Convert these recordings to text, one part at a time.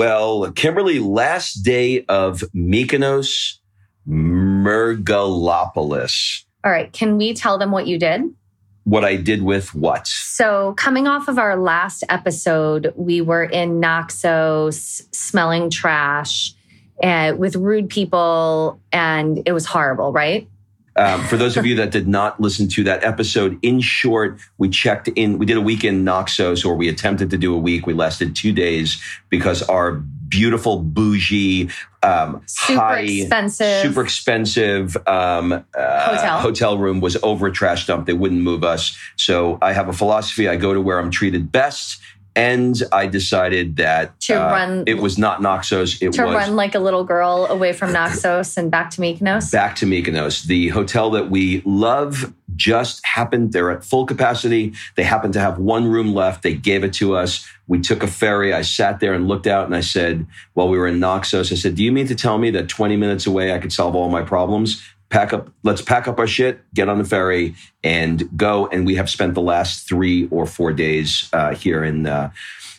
Well, Kimberly, last day of Mykonos Mergalopolis. All right. Can we tell them what you did? What I did with what? So, coming off of our last episode, we were in Naxos smelling trash uh, with rude people, and it was horrible, right? Um, for those of you that did not listen to that episode, in short, we checked in. We did a week in Naxos, or we attempted to do a week. We lasted two days because our beautiful, bougie, um, super high, expensive, super expensive um, uh, hotel. hotel room was over a trash dump. They wouldn't move us. So I have a philosophy: I go to where I'm treated best and I decided that to uh, run. It was not Naxos. It to was run like a little girl away from Naxos and back to Mykonos. Back to Mykonos, the hotel that we love. Just happened. They're at full capacity. They happen to have one room left. They gave it to us. We took a ferry. I sat there and looked out and I said, while we were in Naxos, I said, Do you mean to tell me that 20 minutes away I could solve all my problems? Pack up, let's pack up our shit, get on the ferry, and go. And we have spent the last three or four days uh, here in. Uh,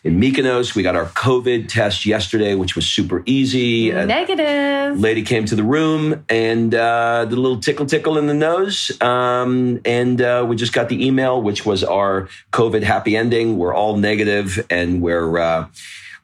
in Mykonos, we got our COVID test yesterday, which was super easy. Negative. lady came to the room and uh, did a little tickle tickle in the nose, um, and uh, we just got the email, which was our COVID happy ending. We're all negative, and we're uh,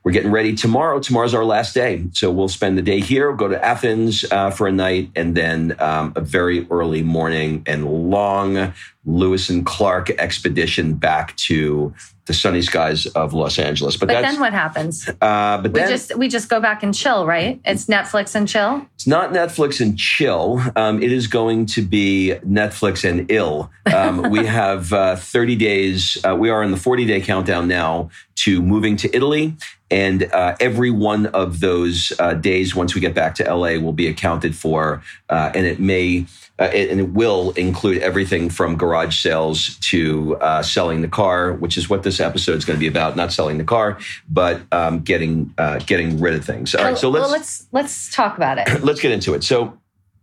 we're getting ready tomorrow. Tomorrow's our last day. So we'll spend the day here, go to Athens uh, for a night, and then um, a very early morning and long Lewis and Clark expedition back to the sunny skies of Los Angeles. But, but then what happens? Uh, but we then, just we just go back and chill, right? It's Netflix and chill. It's not Netflix and chill. Um, it is going to be Netflix and ill. Um, we have uh, 30 days. Uh, we are in the 40 day countdown now to moving to Italy. And uh, every one of those uh, days, once we get back to LA, will be accounted for. Uh, and it may uh, and it will include everything from garage sales to uh, selling the car, which is what this episode is going to be about. Not selling the car, but um, getting uh, getting rid of things. All right, so let's well, let's let's talk about it. let's get into it. So,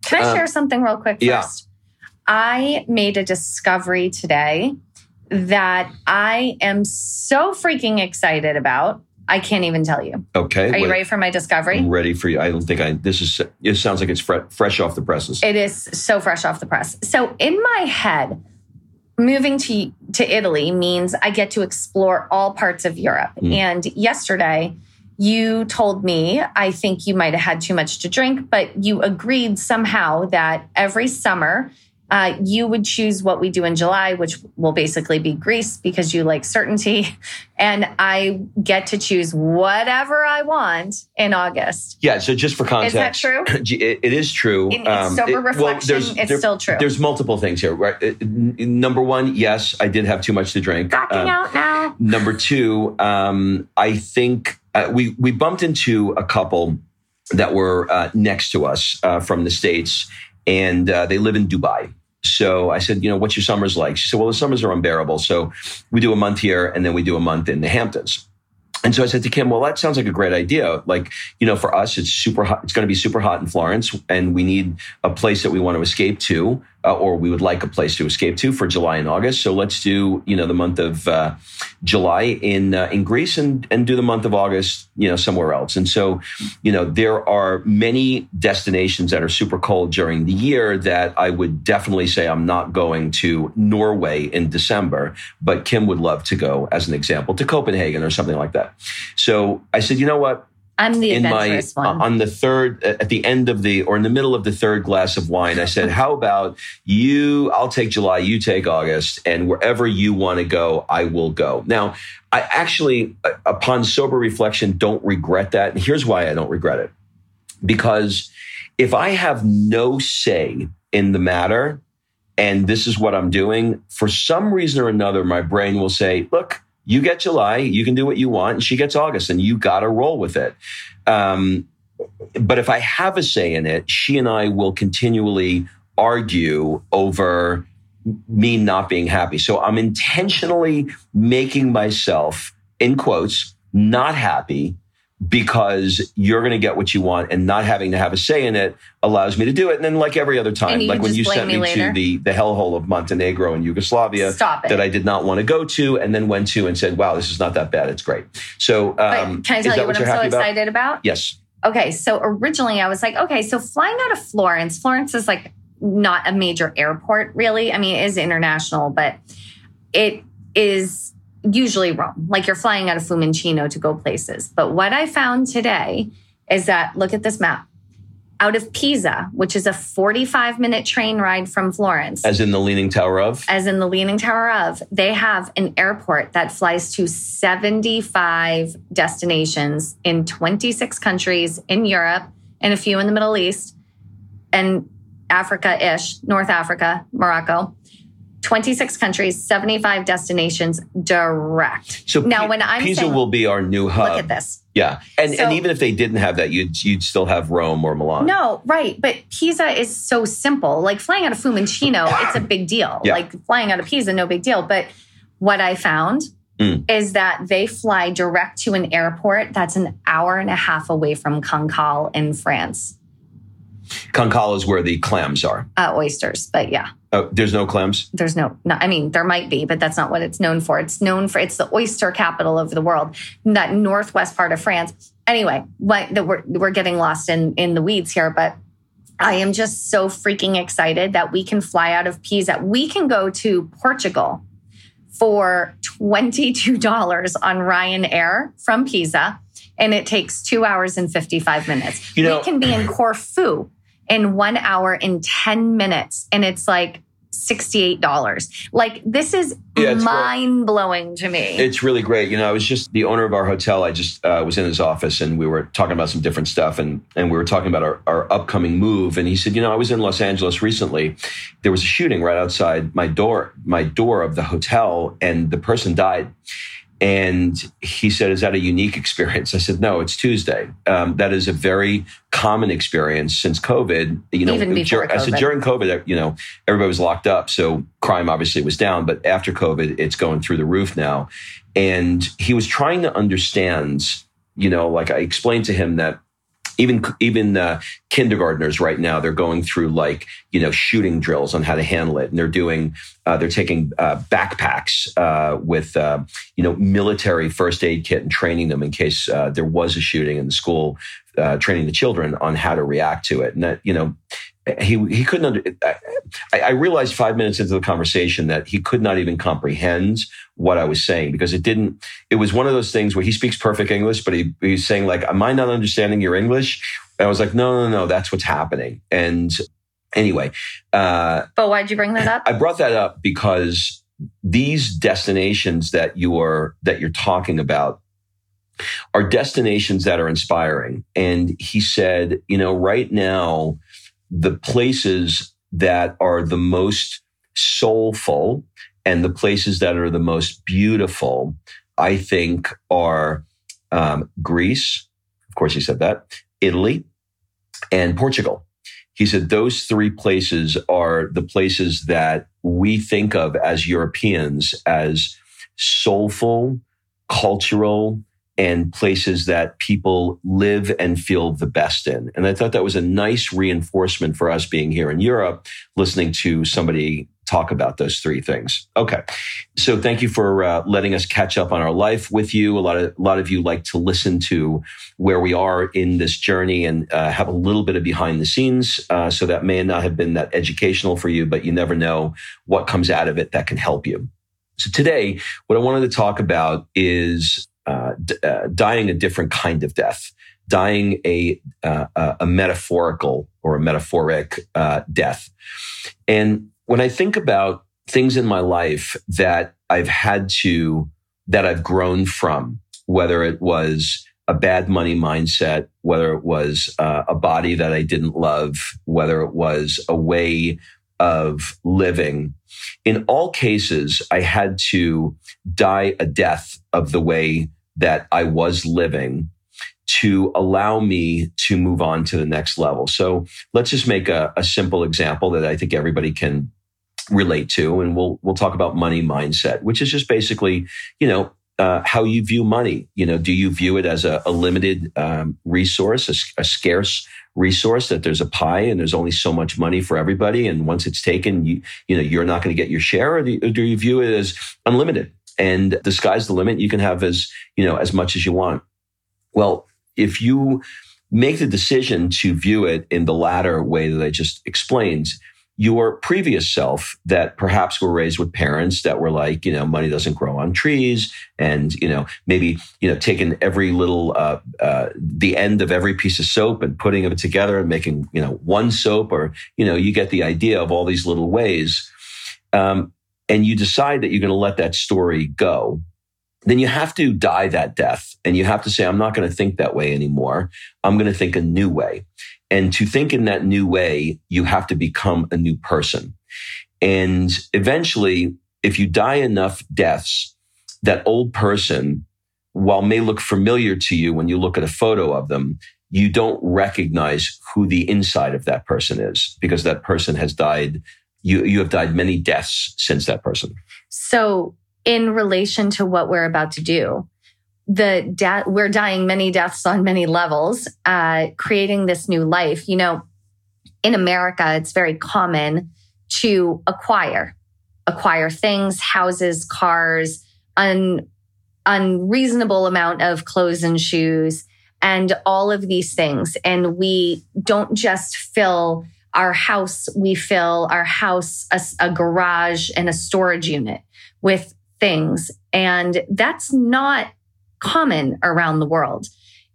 can I share something real quick first? Yeah. I made a discovery today that I am so freaking excited about. I can't even tell you. Okay. Are you ready for my discovery? I'm ready for you. I don't think I, this is, it sounds like it's fre- fresh off the presses. It is so fresh off the press. So in my head, moving to, to Italy means I get to explore all parts of Europe. Mm. And yesterday, you told me, I think you might have had too much to drink, but you agreed somehow that every summer Uh, you would choose what we do in July, which will basically be Greece because you like certainty. And I get to choose whatever I want in August. Yeah. So just for context, Is that true? it, it is true. In, in sober it- well, reflection, there's- it's there- still true. There's multiple things here, right? Uh, Number one, yes, I did have too much to drink. Backing Um, out now. Number two, um, I think uh, we we bumped into a couple that were uh, next to us uh, from the states, and uh, they live in Dubai. So I said, you know, what's your summers like? She said, well, the summers are unbearable. So we do a month here, and then we do a month in the Hamptons. And so I said to Kim, well, that sounds like a great idea. Like, you know, for us, it's super hot. It's going to be super hot in Florence, and we need a place that we want to escape to, uh, or we would like a place to escape to for July and August. So let's do, you know, the month of uh, July in uh, in Greece, and and do the month of August, you know, somewhere else. And so, you know, there are many destinations that are super cold during the year that I would definitely say I'm not going to Norway in December, but Kim would love to go, as an example, to Copenhagen or something like that. So I said, you know what? I'm the in my adventurous one. on the third at the end of the or in the middle of the third glass of wine i said how about you i'll take july you take august and wherever you want to go i will go. Now i actually uh, upon sober reflection don't regret that. And here's why i don't regret it. Because if i have no say in the matter and this is what i'm doing for some reason or another my brain will say look you get July, you can do what you want, and she gets August, and you got to roll with it. Um, but if I have a say in it, she and I will continually argue over me not being happy. So I'm intentionally making myself, in quotes, not happy because you're going to get what you want and not having to have a say in it allows me to do it. And then like every other time, like when you sent me me to the, the hellhole of Montenegro and Yugoslavia that I did not want to go to and then went to and said, wow, this is not that bad. It's great. So, um, can I tell you what I'm so happy about? excited about? Yes. Okay, so originally I was like, okay, so flying out of Florence, Florence is like not a major airport, really. I mean, it is international, but it is usually Rome. Like you're flying out of Fiumicino to go places. But what I found today is that look at this map. Out of Pisa, which is a 45 minute train ride from Florence, As in the Leaning Tower of? as in the Leaning Tower of, they have an airport that flies to 75 destinations in 26 countries in Europe and a few in the Middle East and Africa ish, North Africa, Morocco. 26 countries, 75 destinations direct. So now, P- when I'm Pisa saying, will be our new hub. look at this. Yeah. And, So- and even if they didn't have that, you'd, you'd still have Rome or Milan. No, right. But Pisa is so simple. Like flying out of Fiumicino, it's a big deal. Yeah. Like flying out of Pisa, no big deal. But what I found Mm. is that they fly direct to an airport that's an hour and a half away from Cancale in France. Cancale is where the clams are. Uh, oysters, but yeah, Oh, there's no clams? there's no, no. I mean, there might be, but that's not what it's known for. It's known for it's the oyster capital of the world, that northwest part of France. Anyway, what that we're we're getting lost in in the weeds here, but I am just so freaking excited that we can fly out of Pisa. We can go to Portugal for $22 on Ryanair from Pisa, and it takes two hours and 55 minutes. You know- we can be in Corfu in one hour and 10 minutes, and it's like $68. Like, this is Yeah, it's great. mind blowing to me. It's really great. You know, I was just the owner of our hotel. I just uh, was in his office and we were talking about some different stuff and, and we were talking about our, our upcoming move. And he said, you know, I was in Los Angeles recently. There was a shooting right outside my door, my door of the hotel and the person died. And he said, Is that a unique experience? I said, No, it's Tuesday. Um, that is a very common experience since COVID. You know, Even before dur- I said COVID. during COVID, you know, everybody was locked up. So crime obviously was down. But after COVID, it's going through the roof now. And he was trying to understand, you know, like I explained to him that even even uh, kindergartners right now they're going through like you know shooting drills on how to handle it. And they're doing uh, they're taking uh, backpacks uh, with uh, you know military first aid kit and training them in case uh, there was a shooting in the school training the children on how to react to it. And that you know he he couldn't under, I, I realized five minutes into the conversation that he could not even comprehend what I was saying because it didn't it was one of those things where he speaks perfect English, but he, he's saying like, "Am I not understanding your English?" And I was like, "No, no, no, that's what's happening." And Anyway, uh, but why'd you bring that up? I brought that up because these destinations that you are that you're talking about are destinations that are inspiring. And he said, you know, right now, the places that are the most soulful and the places that are the most beautiful, I think, are um, Greece. Of course, he said that, Italy, and Portugal. He said those three places are the places that we think of as Europeans as soulful, cultural, and places that people live and feel the best in. And I thought that was a nice reinforcement for us being here in Europe, listening to somebody talk about those three things. Okay. So thank you for uh, letting us catch up on our life with you. A lot of, a lot of you like to listen to where we are in this journey and uh, have a little bit of behind the scenes. Uh, so that may not have been that educational for you, but you never know what comes out of it that can help you. So today, what I wanted to talk about is uh, d- uh, dying a different kind of death, dying a uh, a metaphorical or a metaphoric uh, death. And when I think about things in my life that I've had to that I've grown from, whether it was a bad money mindset, whether it was uh, a body that I didn't love, whether it was a way of living. In all cases, I had to die a death of the way that I was living to allow me to move on to the next level. So let's just make a, a simple example that I think everybody can relate to, and we'll we'll talk about money mindset, which is just basically, you know, uh, how you view money. You know, do you view it as a, a limited um, resource, a, a, scarce resource that there's a pie and there's only so much money for everybody, and once it's taken, you you know you're not going to get your share, or do, or do you view it as unlimited? and the sky's the limit. You can have as, you know, as much as you want. Well, if you make the decision to view it in the latter way that I just explained, your previous self that perhaps were raised with parents that were like, you know, money doesn't grow on trees, and you know, maybe you know, taking every little uh, uh, the end of every piece of soap and putting it together and making you know one soap, or you know, you get the idea of all these little ways. Um, and you decide that you're going to let that story go, then you have to die that death and you have to say, I'm not going to think that way anymore. I'm going to think a new way. And to think in that new way, you have to become a new person. And eventually, if you die enough deaths, that old person, while may look familiar to you when you look at a photo of them, you don't recognize who the inside of that person is because that person has died you you have died many deaths since that person. So, in relation to what we're about to do, the death we're dying many deaths on many levels, uh, creating this new life. You know, in America, it's very common to acquire, acquire things, houses, cars, un, unreasonable amount of clothes and shoes, and all of these things. And we don't just fill our house, we fill our house, a, a garage, and a storage unit with things. And that's not common around the world.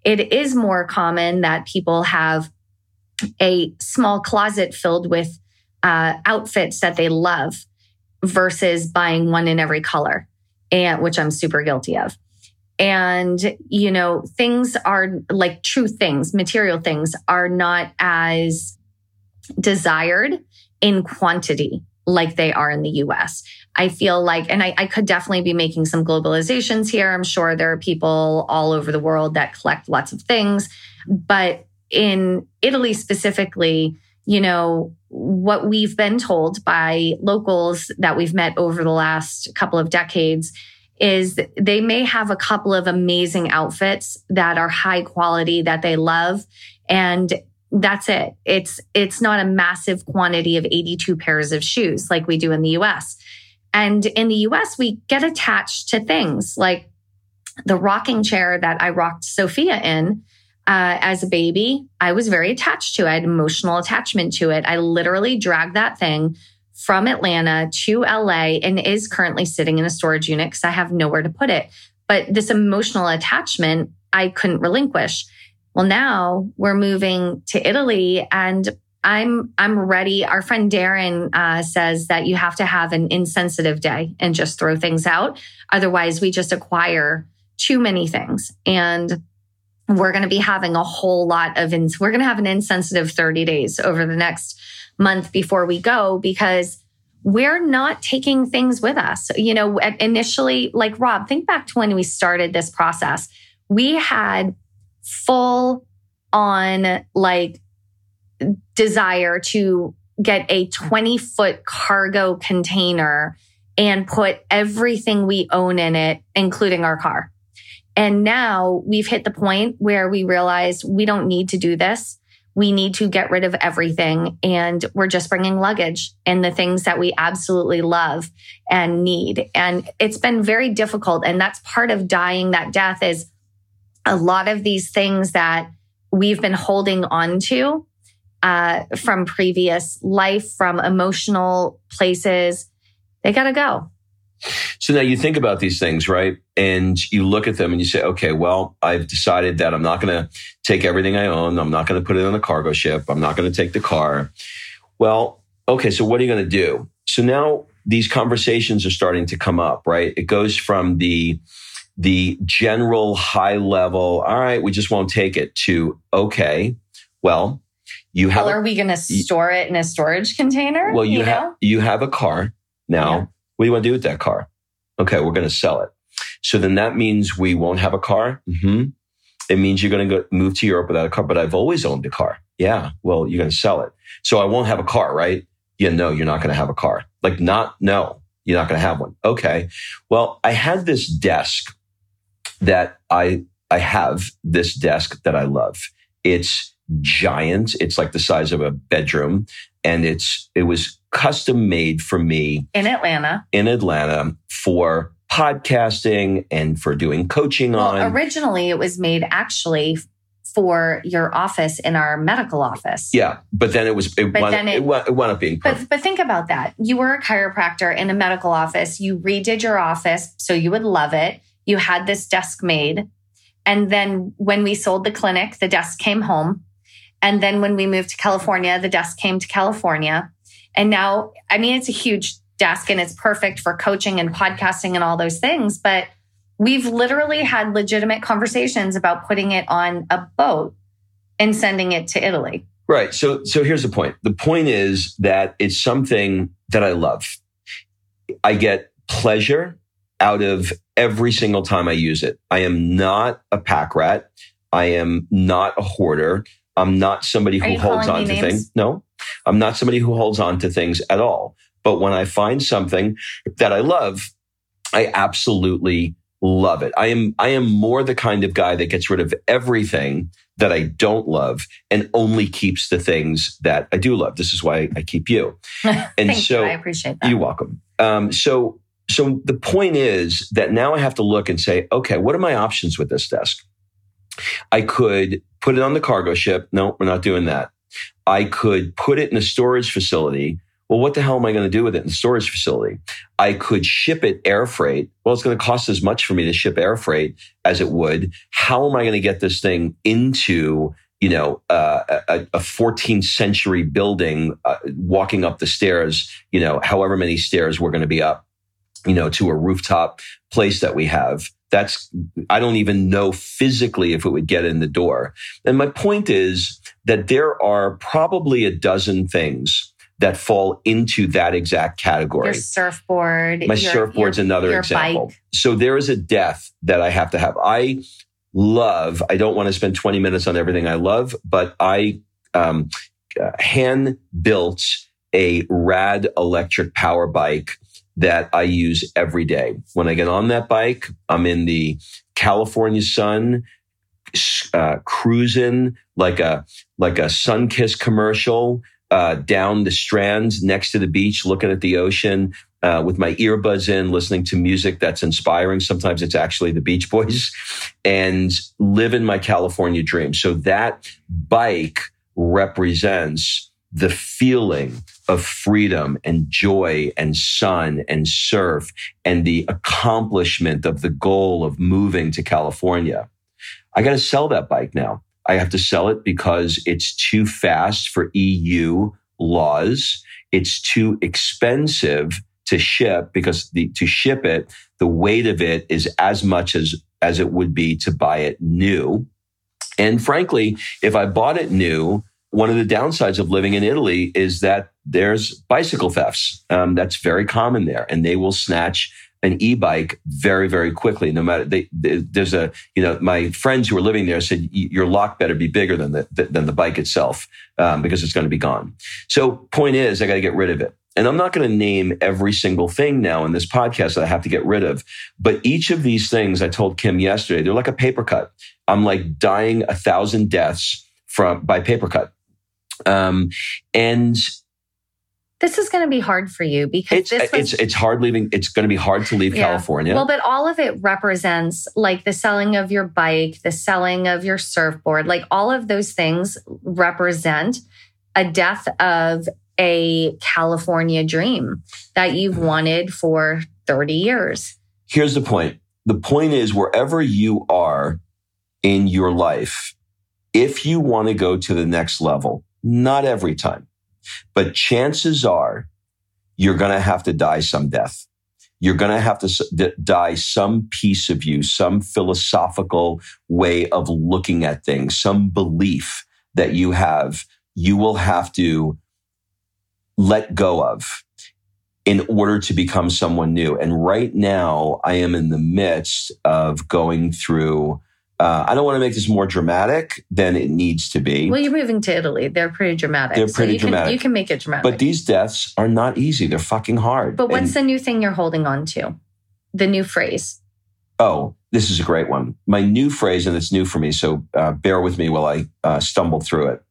It is more common that people have a small closet filled with uh, outfits that they love versus buying one in every color, and which I'm super guilty of. And, you know, things are like true things, material things are not as desired in quantity like they are in the US. I feel like, and I, I, could definitely be making some globalizations here. I'm sure there are people all over the world that collect lots of things. But in Italy specifically, you know, what we've been told by locals that we've met over the last couple of decades is they may have a couple of amazing outfits that are high quality that they love. And that's it. It's it's not a massive quantity of 82 pairs of shoes like we do in the US. And in the US, we get attached to things like the rocking chair that I rocked Sophia in uh, as a baby. I was very attached to. it. I had emotional attachment to it. I literally dragged that thing from Atlanta to LA and is currently sitting in a storage unit because I have nowhere to put it. But this emotional attachment I couldn't relinquish. Well, now we're moving to Italy and I'm I'm ready. Our friend Darren uh, says that you have to have an insensitive day and just throw things out. Otherwise, we just acquire too many things, and we're going to be having a whole lot of. Ins- we're going to have an insensitive 30 days over the next month before we go because we're not taking things with us. You know, initially, like Rob, think back to when we started this process. We had full on like desire to get a 20 foot cargo container and put everything we own in it, including our car. And now we've hit the point where we realize we don't need to do this. We need to get rid of everything. And we're just bringing luggage and the things that we absolutely love and need. And it's been very difficult. And that's part of dying that death is a lot of these things that we've been holding on to uh, from previous life, from emotional places. They got to go. So now you think about these things, right? And you look at them and you say, okay, well, I've decided that I'm not going to take everything I own. I'm not going to put it on a cargo ship. I'm not going to take the car. Well, okay, so what are you going to do? So now these conversations are starting to come up, right? It goes from the the general high level, all right, we just won't take it to okay, well, you have well, are we going to store it in a storage container? Well, you, you have you have a car now. Yeah. What do you want to do with that car? Okay, we're going to sell it. So then that means we won't have a car. Mm-hmm. It means you're going to go move to Europe without a car. But I've always owned a car. Yeah. Well, you're going to sell it. So I won't have a car, right? Yeah. No, you're not going to have a car. Like not no, you're not going to have one. Okay. Well, I had this desk that I I have this desk that I love. It's giant. It's like the size of a bedroom. And it's, it was custom made for me in Atlanta, in Atlanta for podcasting and for doing coaching well, on. Originally, it was made actually for your office in our medical office. Yeah, but then it was it, wound, then it, it, wound, it wound up being perfect. But, but think about that. You were a chiropractor in a medical office. You redid your office so you would love it. You had this desk made. And then when we sold the clinic, the desk came home. And then when we moved to California, the desk came to California. And now, I mean, it's a huge desk and it's perfect for coaching and podcasting and all those things. But we've literally had legitimate conversations about putting it on a boat and sending it to Italy. Right. So, so here's the point. The point is that it's something that I love. I get pleasure out of every single time I use it. I am not a pack rat. I am not a hoarder. I'm not somebody who holds on to names? things. No, I'm not somebody who holds on to things at all. But when I find something that I love, I absolutely love it. I am, I am more the kind of guy that gets rid of everything that I don't love and only keeps the things that I do love. This is why I keep you. And so you. I appreciate that. You're welcome. Um, so, so the point is that now I have to look and say, okay, what are my options with this desk? I could put it on the cargo ship. No, we're not doing that. I could put it in a storage facility. Well, what the hell am I going to do with it in the storage facility? I could ship it air freight. Well, it's going to cost as much for me to ship air freight as it would. How am I going to get this thing into you know, uh, a, a, 14th century building, uh, walking up the stairs, you know, however many stairs we're going to be up, you know, to a rooftop place that we have. That's, I don't even know physically if it would get in the door. And my point is that there are probably a dozen things that fall into that exact category. Your surfboard. My your, surfboard's your, another your example. Bike. So there is a death that I have to have. I love, I don't want to spend 20 minutes on everything I love, but I um, uh, hand built a rad electric power bike that I use every day. When I get on that bike, I'm in the California sun, uh, cruising like a like a Sunkist commercial uh, down the strands next to the beach, looking at the ocean. Uh, with my earbuds in, listening to music that's inspiring. Sometimes it's actually the Beach Boys and live in my California dream. So that bike represents the feeling of freedom and joy and sun and surf and the accomplishment of the goal of moving to California. I got to sell that bike now. I have to sell it because it's too fast for EU laws. It's too expensive to ship because the, to ship it, the weight of it is as much as, as it would be to buy it new. And frankly, if I bought it new, one of the downsides of living in Italy is that there's bicycle thefts. Um, that's very common there, and they will snatch an e-bike very, very quickly. No matter they, they, there's a, you know, my friends who were living there said your lock better be bigger than the than the bike itself um, because it's going to be gone. So, point is, I got to get rid of it. And I'm not going to name every single thing now in this podcast that I have to get rid of. But each of these things, I told Kim yesterday, they're like a paper cut. I'm like dying a thousand deaths from by paper cut. Um, and this is going to be hard for you because it's, was, it's it's hard leaving. It's going to be hard to leave yeah. California. Well, but all of it represents like the selling of your bike, the selling of your surfboard, like all of those things represent a death of a California dream that you've wanted for 30 years. Here's the point. The point is wherever you are in your life, if you want to go to the next level, not every time, but chances are you're going to have to die some death. You're going to have to die some piece of you, some philosophical way of looking at things, some belief that you have. You will have to let go of in order to become someone new. And right now, I am in the midst of going through uh, I don't want to make this more dramatic than it needs to be. Well, you're moving to Italy. They're pretty dramatic. They're pretty so you dramatic. Can, you can make it dramatic. But these deaths are not easy. They're fucking hard. But what's and, the new thing you're holding on to? The new phrase. Oh, this is a great one. My new phrase, and it's new for me, so uh, bear with me while I uh, stumble through it.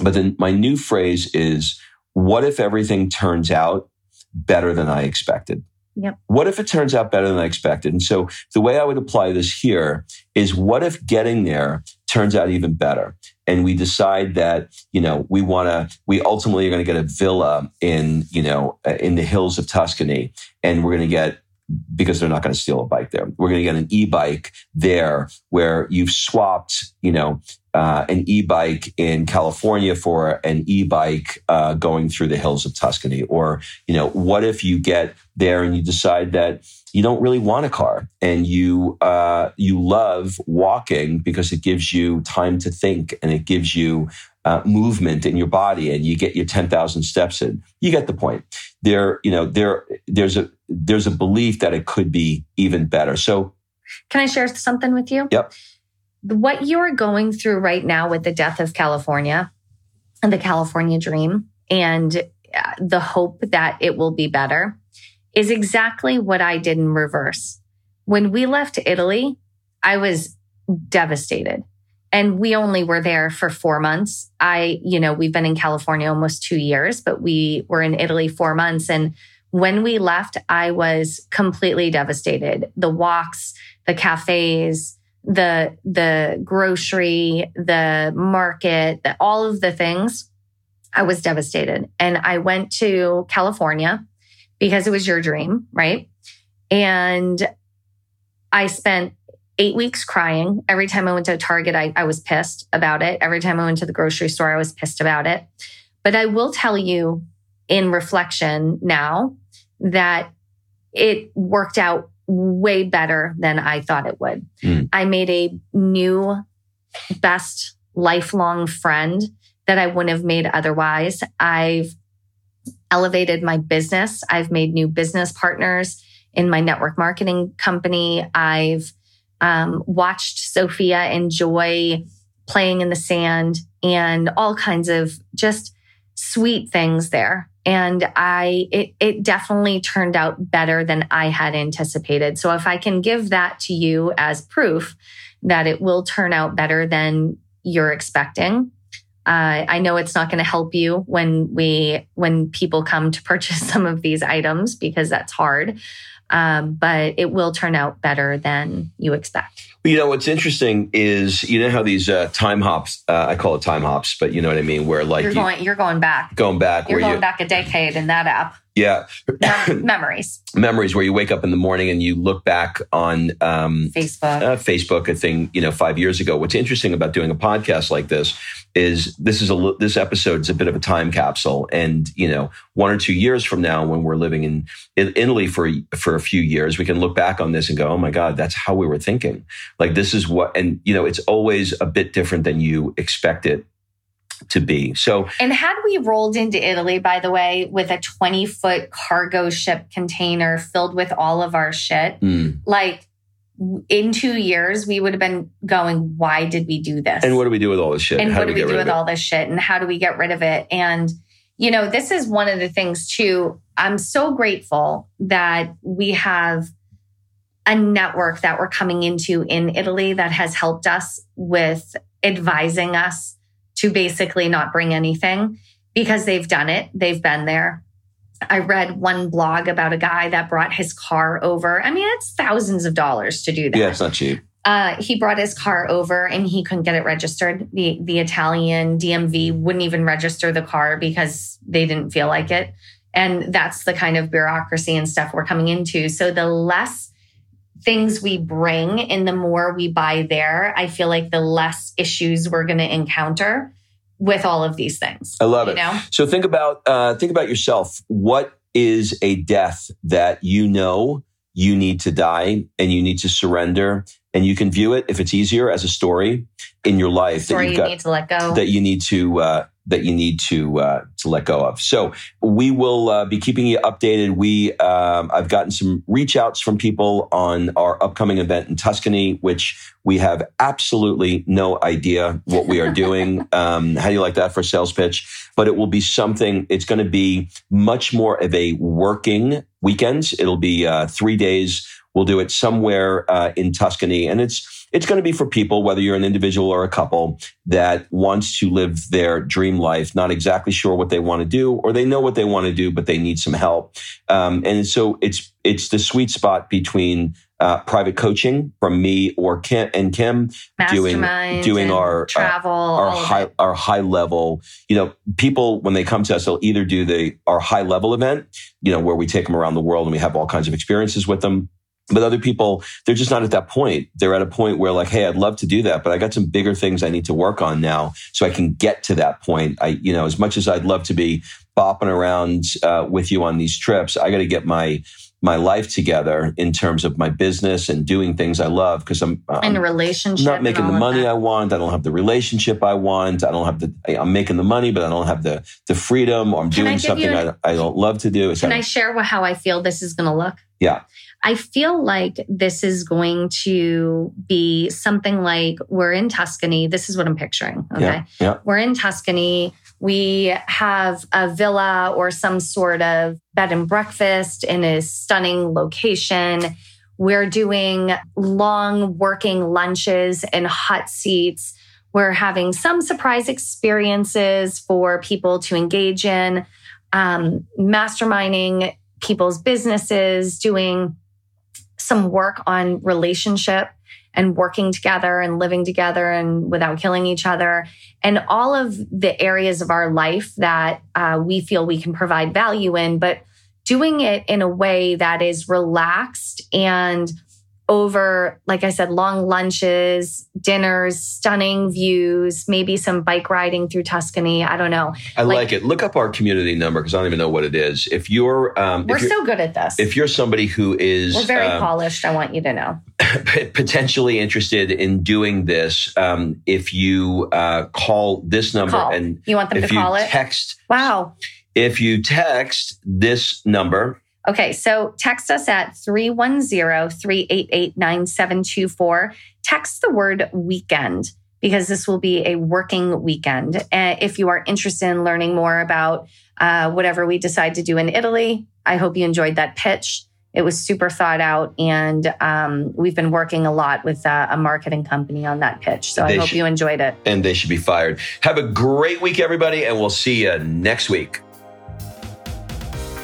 But then my new phrase is what if everything turns out better than I expected? What if it turns out better than I expected? And so the way I would apply this here is what if getting there turns out even better? And we decide that, you know, we want to, we ultimately are going to get a villa in, you know, uh, in the hills of Tuscany and we're going to get because they're not going to steal a bike there. We're going to get an e-bike there where you've swapped, you know, uh, an e-bike in California for an e-bike uh, going through the hills of Tuscany? Or, you know, what if you get there and you decide that you don't really want a car and you uh, you love walking because it gives you time to think and it gives you uh, movement in your body and you get your 10,000 steps in. You get the point. There, you know, there, there's a, there's a belief that it could be even better. So can I share something with you? Yep what you are going through right now with the death of California and the California dream and uh, the hope that it will be better is exactly what I did in reverse. When we left Italy, I was devastated. And we only were there for four months. I, you know, we've been in California almost two years, but we were in Italy four months. And when we left, I was completely devastated. The walks, the cafes, the the grocery, the market, the, all of the things, I was devastated. And I went to California because it was your dream, right? And I spent eight weeks crying. Every time I went to Target, I, I was pissed about it. Every time I went to the grocery store, I was pissed about it. But I will tell you in reflection now that it worked out way better than I thought it would. Mm. I made a new best lifelong friend that I wouldn't have made otherwise. I've elevated my business. I've made new business partners in my network marketing company. I've um, watched Sophia enjoy playing in the sand and all kinds of just sweet things there and I it it definitely turned out better than I had anticipated. So if I can give that to you as proof that it will turn out better than you're expecting, uh, I know it's not going to help you when we when people come to purchase some of these items because that's hard. Um, but it will turn out better than you expect. You know what's interesting is you know how these uh, time hops. Uh, I call it time hops, but you know what I mean. Where like you're going, you, are going back, going back. You're going you, back a decade in that app. Yeah. memories. memories where you wake up in the morning and you look back on um, Facebook. Uh, Facebook, a thing, you know, five years ago. What's interesting about doing a podcast like this is this is a this episode is a bit of a time capsule, and you know, one or two years from now, when we're living in, in Italy for for a few years, we can look back on this and go, "Oh my God, that's how we were thinking." Like this is what, and you know, it's always a bit different than you expect it to be. So, and had we rolled into Italy, by the way, with a 20 foot cargo ship container filled with all of our shit, mm. like in two years, we would have been going, why did we do this? And what do we do with all this shit? And how what do we, we do with all this shit? And how do we get rid of it? And, you know, this is one of the things too. I'm so grateful that we have a network that we're coming into in Italy that has helped us with advising us to basically not bring anything because they've done it. They've been there. I read one blog about a guy that brought his car over. I mean, it's thousands of dollars to do that. Yeah, it's not cheap. Uh, he brought his car over and he couldn't get it registered. The the Italian DMV wouldn't even register the car because they didn't feel like it. And that's the kind of bureaucracy and stuff we're coming into. So the less things we bring and the more we buy there, I feel like the less issues we're going to encounter with all of these things. I love it. Know? So think about uh, think about yourself. What is a death that you know you need to die and you need to surrender and you can view it if it's easier as a story in your life story that you got, need to let go that you need to uh, that you need to uh, to let go of. So we will uh, be keeping you updated. We um, I've gotten some reach outs from people on our upcoming event in Tuscany, which we have absolutely no idea what we are doing. um, how do you like that for a sales pitch? But it will be something. It's going to be much more of a working weekend. It'll be uh, three days. We'll do it somewhere uh, in Tuscany, and it's it's going to be for people, whether you're an individual or a couple that wants to live their dream life, not exactly sure what they want to do, or they know what they want to do, but they need some help. Um, and so it's, it's the sweet spot between uh, private coaching from me or Kim and Kim doing doing our uh, travel, our high our high level. You know, people when they come to us, they'll either do the our high level event, you know, where we take them around the world and we have all kinds of experiences with them, but other people, they're just not at that point. They're at a point where like, Hey, I'd love to do that, but I got some bigger things I need to work on now so I can get to that point. I, you know, as much as I'd love to be bopping around uh, with you on these trips, I got to get my, my life together in terms of my business and doing things I love because I'm, I'm in a relationship, I'm not making the money I want. I don't have the relationship I want. I don't have the. I'm making the money, but I don't have the the freedom. Or I'm Can doing something an, I, I don't love to do. It's Can I share how I feel this is going to look? Yeah. I feel like this is going to be something like we're in Tuscany. This is what I'm picturing. Okay. Yeah, yeah. We're in Tuscany. We have a villa or some sort of bed and breakfast in a stunning location. We're doing long working lunches in hot seats. We're having some surprise experiences for people to engage in, um, masterminding people's businesses, doing some work on relationship and working together and living together and without killing each other. And all of the areas of our life that uh, we feel we can provide value in but doing it in a way that is relaxed and over, like I said, long lunches, dinners, stunning views, maybe some bike riding through Tuscany. I don't know. I like, like it. Look up our community number because I don't even know what it is. If you're, um, we're if you're, so good at this. If you're somebody who is, we're very um, polished. I want you to know. potentially interested in doing this, um, if you uh, call this number call. and you want them to call it, text. Wow. If you text this number Okay, so text us at 310 388 9724. Text the word weekend because this will be a working weekend. Uh, if you are interested in learning more about uh, whatever we decide to do in Italy, I hope you enjoyed that pitch. It was super thought out, and um, we've been working a lot with uh, a marketing company on that pitch. So they I hope should, you enjoyed it. And they should be fired. Have a great week, everybody, and we'll see you next week.